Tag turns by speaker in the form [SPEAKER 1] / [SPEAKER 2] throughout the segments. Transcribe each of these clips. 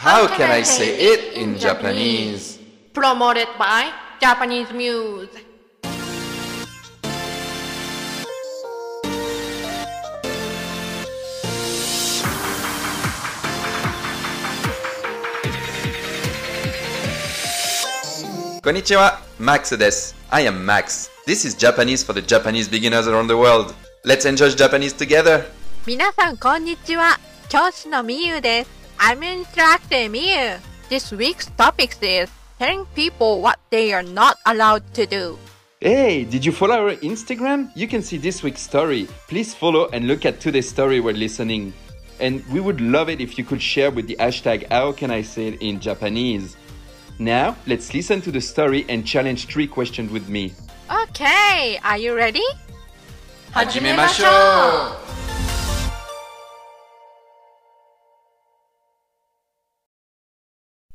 [SPEAKER 1] How can I say it in Japanese?
[SPEAKER 2] Promoted by Japanese Muse.
[SPEAKER 1] こんにちは、Max です。I am Max. This is Japanese for the Japanese beginners around the world. Let's enjoy Japanese together.
[SPEAKER 2] 皆さんこんにちは。教師のみゆです。 I'm instructor Miyu. This week's topic is telling people what they are not allowed to do.
[SPEAKER 3] Hey, did you follow our Instagram? You can see this week's story. Please follow and look at today's story while listening. And we would love it if you could share with the hashtag how can I say it in Japanese. Now, let's listen to the story and challenge three questions with me.
[SPEAKER 2] Okay, are you ready?
[SPEAKER 1] 始めましょう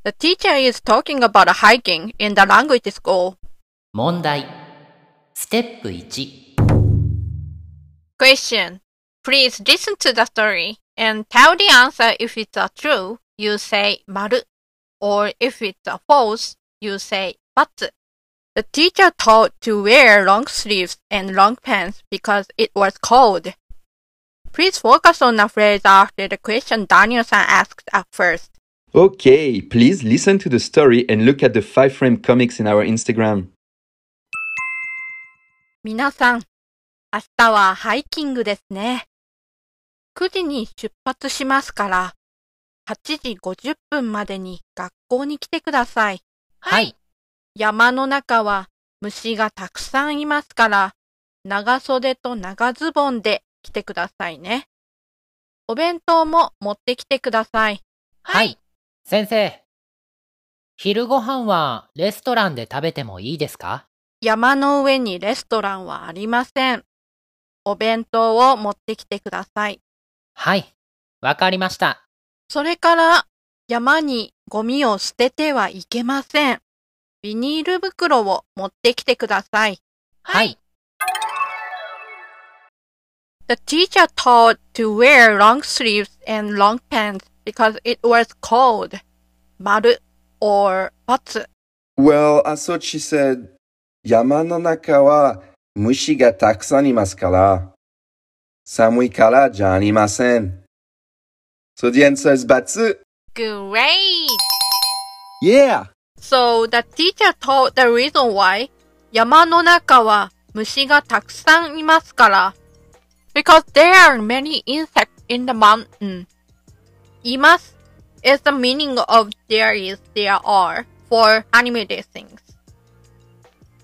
[SPEAKER 2] The teacher is talking about hiking in the language school.
[SPEAKER 4] 問題ステップ1
[SPEAKER 2] Question Please listen to the story and tell the answer if it's a true, you say 丸 or if it's a false, you say batsu. The teacher told to wear long sleeves and long pants because it was cold. Please focus on the phrase after the question Daniel-san asked at first.
[SPEAKER 3] Okay, please listen to the story and look at the five frame comics in our Instagram.
[SPEAKER 2] 皆さん、明日はハイキングですね。9時に出発しますから、8時50分までに学校に来てください。
[SPEAKER 4] はい。
[SPEAKER 2] 山の中は虫がたくさんいますから、長袖と長ズボンで来てくださいね。お弁当も持ってきてください。
[SPEAKER 4] はい。先生。昼ご飯はレストランで食べてもいいですか？
[SPEAKER 2] 山の上にレストランはありません。お弁当を持ってきてください。
[SPEAKER 4] はい。わかりました。
[SPEAKER 2] それから山にゴミを捨ててはいけません。ビニール袋を持ってきてください。
[SPEAKER 4] はい。
[SPEAKER 2] The teacher taught to wear long sleeves and long pants because it was cold. maru or batsu?
[SPEAKER 5] Well, as such, she said, Yama no naka wa mushi ga takusan imasu kara, samui kara ja animasen. So the answer is batsu.
[SPEAKER 2] Great!
[SPEAKER 5] Yeah!
[SPEAKER 2] So the teacher taught the reason why Yama no naka wa mushi ga takusan imasu kara. Because there are many insects in the mountain. Imasu is the meaning of there is, there are for animated things.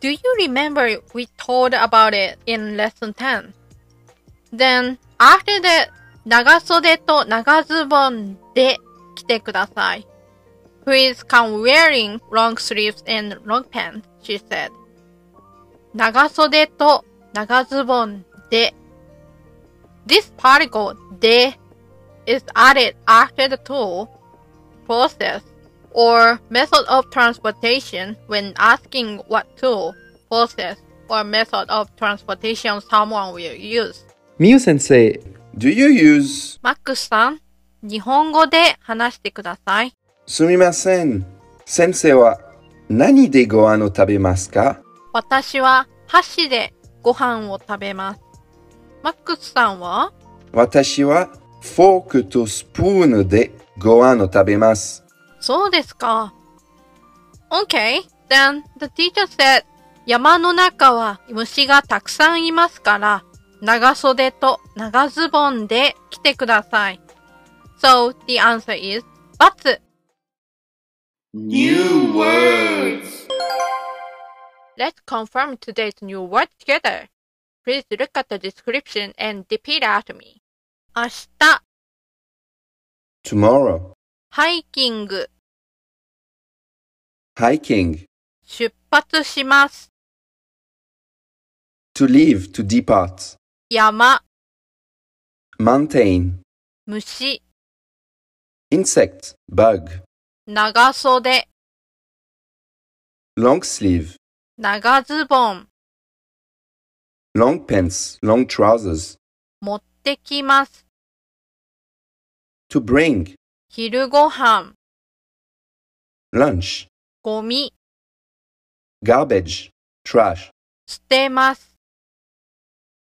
[SPEAKER 2] Do you remember we told about it in lesson 10? Then, after that, 長袖と長ズボンで来てください。Please come wearing long sleeves and long pants, she said. 長袖と長ズボンで This particle で is added after the tool, process, or method of transportation when asking what tool, process, or method of transportation someone will use.
[SPEAKER 3] Miyu sensei,
[SPEAKER 5] Do you use
[SPEAKER 2] マックスさん、日本語で話してください。
[SPEAKER 5] すみません。先生は何でご飯を食べますか
[SPEAKER 2] 私は箸でご飯を食べます。マックスさんは
[SPEAKER 5] 私はフォークとスプーンでご飯を食べます。
[SPEAKER 2] そうですか。Okay, then the teacher said 山の中は虫がたくさんいますから長袖と長ズボンで来てください。So the answer is ×。
[SPEAKER 1] New words.
[SPEAKER 2] Let's confirm today's new word together. Please look at the description and repeat after me. 明日、
[SPEAKER 5] tomorrow,
[SPEAKER 2] ハイキング、
[SPEAKER 5] hiking,
[SPEAKER 2] 出発します。
[SPEAKER 5] to leave, to depart,
[SPEAKER 2] 山、
[SPEAKER 5] mountain,
[SPEAKER 2] 虫、
[SPEAKER 5] insect, bug,
[SPEAKER 2] 長袖、
[SPEAKER 5] long sleeve,
[SPEAKER 2] 長ズボン、
[SPEAKER 5] long pants, long trousers,
[SPEAKER 2] 持ってきます。
[SPEAKER 5] To bring,
[SPEAKER 2] 昼ご飯、
[SPEAKER 5] lunch,
[SPEAKER 2] ゴミ、
[SPEAKER 5] garbage, trash,
[SPEAKER 2] 捨てます。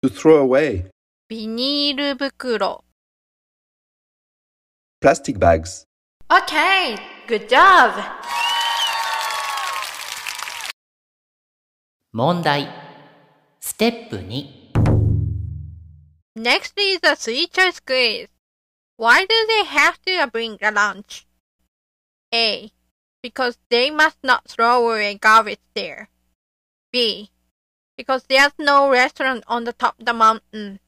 [SPEAKER 5] to throw away,
[SPEAKER 2] ビニール袋。
[SPEAKER 5] plastic bags,
[SPEAKER 2] Okay, good job!
[SPEAKER 4] 問題。ステップ2。
[SPEAKER 2] Next is a choice quiz. Why do they have to bring a lunch? A. Because they must not throw away garbage there. B. Because there's no restaurant on the top of the mountain.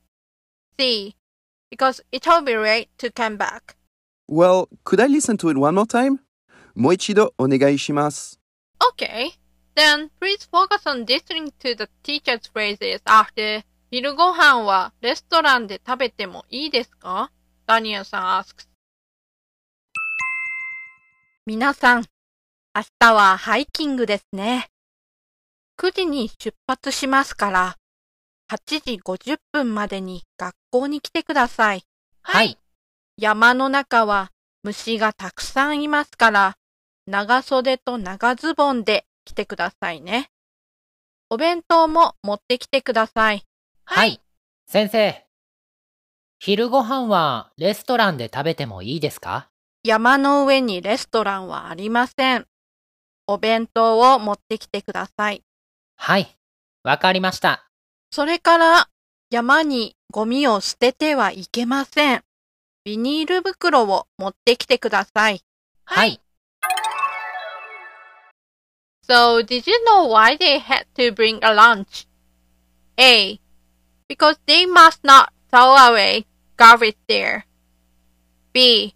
[SPEAKER 2] C. Because it'll be late to come back.
[SPEAKER 6] Well, could I listen to it one more time? もう一度お願いします。
[SPEAKER 2] Okay. Then please focus on listening to the teacher's phrases after 昼ご飯はレストランで食べてもいいですか Daniel さん asks. 皆さん、明日はハイキングですね。9時に出発しますから、8時50分までに学校に来てください。
[SPEAKER 4] はい。
[SPEAKER 2] 山の中は虫がたくさんいますから、長袖と長ズボンで来てくださいね。お弁当も持ってきてください。
[SPEAKER 4] はい。先生。昼ご飯はレストランで食べてもいいですか？
[SPEAKER 2] 山の上にレストランはありません。お弁当を持ってきてください。
[SPEAKER 4] はい。わかりました。
[SPEAKER 2] それから、山にゴミを捨ててはいけません。ビニール袋を持ってきてください。
[SPEAKER 4] はい。
[SPEAKER 2] So, did you know why they had to bring a lunch? A. Because they must not throw away garbage there. B.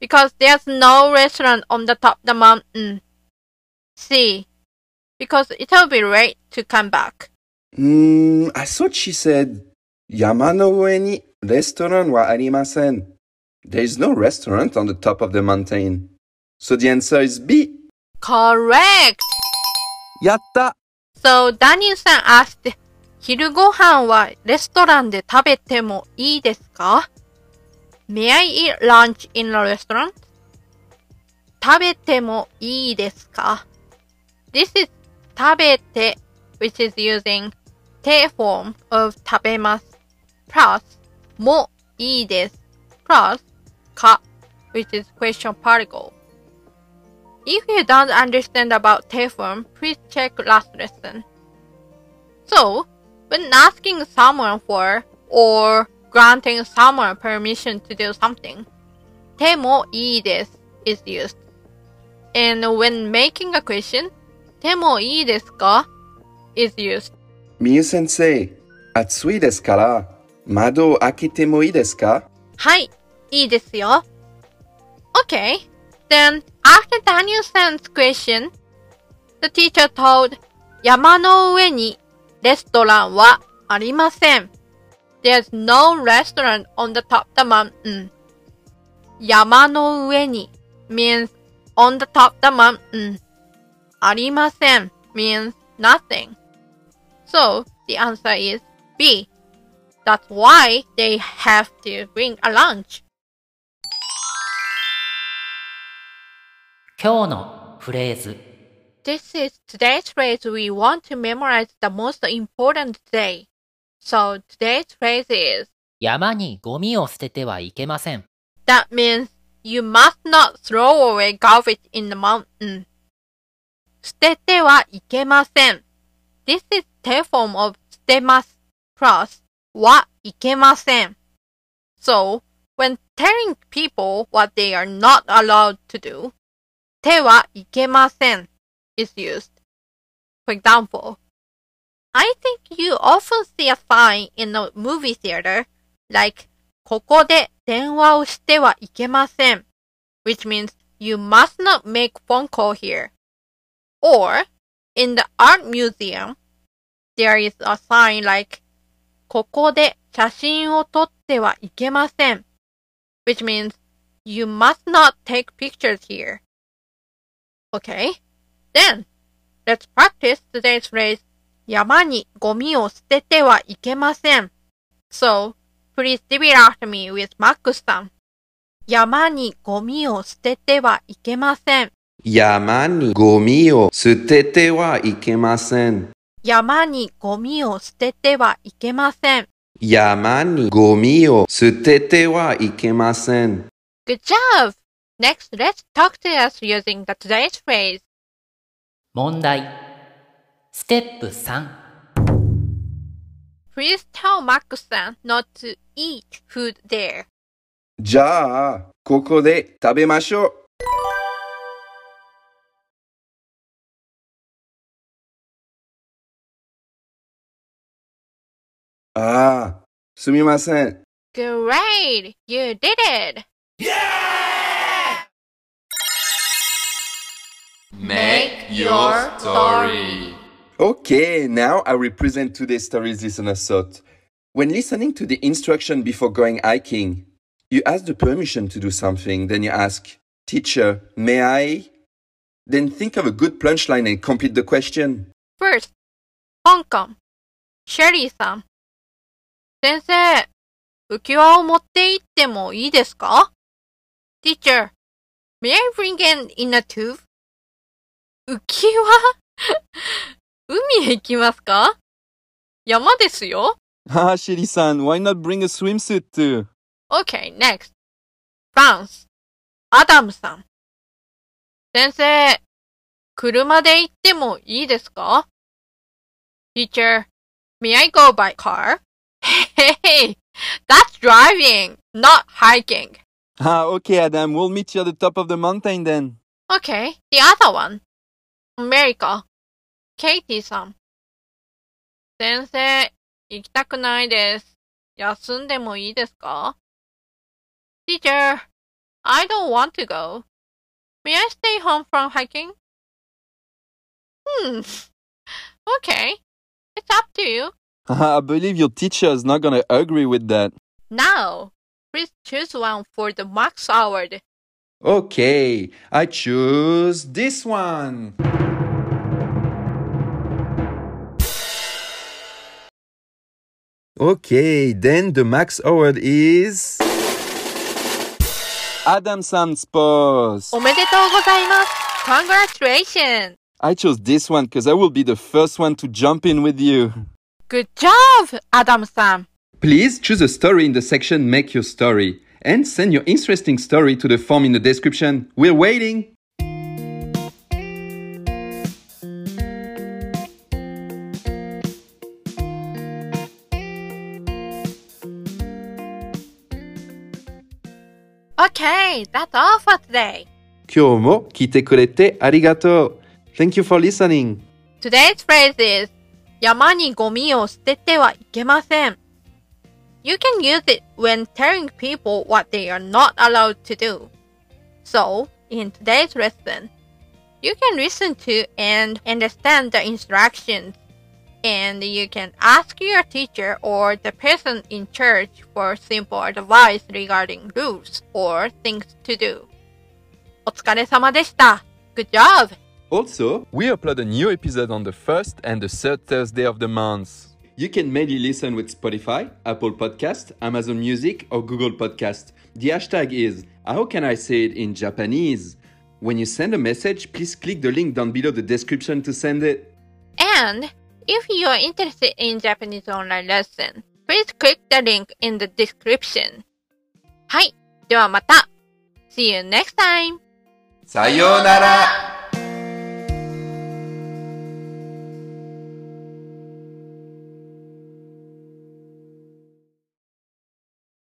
[SPEAKER 2] Because there's no restaurant on the top of the mountain. C. Because it'll be late to come back.
[SPEAKER 5] Hmm, I thought she said 山の上にレストランはありません. There is no restaurant on the top of the mountain. So the answer is B.
[SPEAKER 2] Correct!
[SPEAKER 6] やった
[SPEAKER 2] So, Daniel さん asked, 昼ご飯はレストランで食べてもいいですか ?May I eat lunch in a restaurant? 食べてもいいですか ?This is 食べて which is using 手 form of 食べます plus もいいです plus か which is question particle. If you don't understand about Teflon, please check last lesson. So, when asking someone for or granting someone permission to do something, temo iides is used. And when making a question, temo ii ka is used.
[SPEAKER 5] Miyu sensei, atsui
[SPEAKER 2] desu kara, mado mo ka? Hai, yo. Okay, then after Daniel-san's question, the teacher told Yamano ue ni レストランはありません。There's no restaurant on the top of the mountain. 山の上に means on the top of the mountain. ありません means nothing. So the answer is B. That's why they have to bring a lunch.
[SPEAKER 4] 今日のフレーズ。
[SPEAKER 2] This is today's phrase we want to memorize the most important day. So today's phrase is
[SPEAKER 4] 山にゴミを捨ててはいけません。
[SPEAKER 2] that means you must not throw away garbage in the mountain. 捨ててはいけません。This is the form of 捨てます plus はいけません。So, when telling people what they are not allowed to do, てはいけません is used. For example, I think you often see a sign in a movie theater like ここで電話をしてはいけません which means you must not make phone call here. Or, in the art museum, there is a sign like ここで写真を撮ってはいけません which means you must not take pictures here. Okay? Then, let's practice today's phrase 山にゴミを捨ててはいけません So, please repeat after me with Max さん。山にゴミを捨ててはいけません。
[SPEAKER 5] 山にゴミを捨ててはいけません。
[SPEAKER 2] 山にゴミを捨ててはいけません。
[SPEAKER 5] 山にゴミを捨ててはいけません。
[SPEAKER 2] Good job! Next, let's talk to us using the today's phrase.
[SPEAKER 4] 問題。ステップ3。
[SPEAKER 2] Please tell Max-san not to eat food there.
[SPEAKER 3] じゃあ、ここで食べましょう。ああ、すみません。
[SPEAKER 2] Great! You did it!
[SPEAKER 1] Make your story.
[SPEAKER 3] Okay, now I represent today's story's listener thought. When listening to the instruction before going hiking, you ask the permission to do something, then you ask, Teacher, may I? Then think of a good punchline and complete the question.
[SPEAKER 2] First, 香港。シェリーさん。先生、浮き輪を持って行ってもいいですか ?Teacher, may I bring in in a tube? 浮き輪海へ行きますか山ですよ。
[SPEAKER 6] Ah, Shiri-san, why not bring a swimsuit too?
[SPEAKER 2] Okay, next. France. アダムさん。先生、車で行ってもいいですか ?Teacher, may I go by car? Hey, that's driving, not hiking.
[SPEAKER 6] Ah, okay, Adam, we'll meet you at the top of the mountain then.
[SPEAKER 2] Okay, the other one. America. Katie さん。先生、行きたくないです。休んでもいいですか ?Teacher, I don't want to go. May I stay home from hiking? Hmm. Okay. It's up to you.
[SPEAKER 6] Ah, I believe your teacher is not gonna agree with that.
[SPEAKER 2] Now, please choose one for the Max Award.
[SPEAKER 3] Okay, I choose this one. Okay, then the max award is
[SPEAKER 2] Adam Sanspos. Congratulations!
[SPEAKER 6] I chose this one because I will be the first one to jump in with you.
[SPEAKER 2] Good job, Adam-san.
[SPEAKER 3] Please choose a story in the section Make Your Story and send your interesting story to the form in the description. We're waiting!
[SPEAKER 2] Okay, that's all for today.
[SPEAKER 3] 今日も聞いてくれてありがとう。Thank you for listening.
[SPEAKER 2] Today's phrase is 山にゴミを捨ててはいけません。 You can use it when telling people what they are not allowed to do. So, in today's lesson, you can listen to and understand the instructions, and you can ask your teacher or the person in charge for simple advice regarding rules or things to do. お疲れ様でした。Good job!
[SPEAKER 3] Also, we upload a new episode on the first and the third Thursday of the month. You can mainly listen with Spotify, Apple Podcast, Amazon Music, or Google Podcast. The hashtag is How can I say it in Japanese? When you send a message, please click the link down below the description to send it.
[SPEAKER 2] And if you are interested in Japanese online lesson, please click the link in the description. はい。ではまた。See you next time!
[SPEAKER 1] さようなら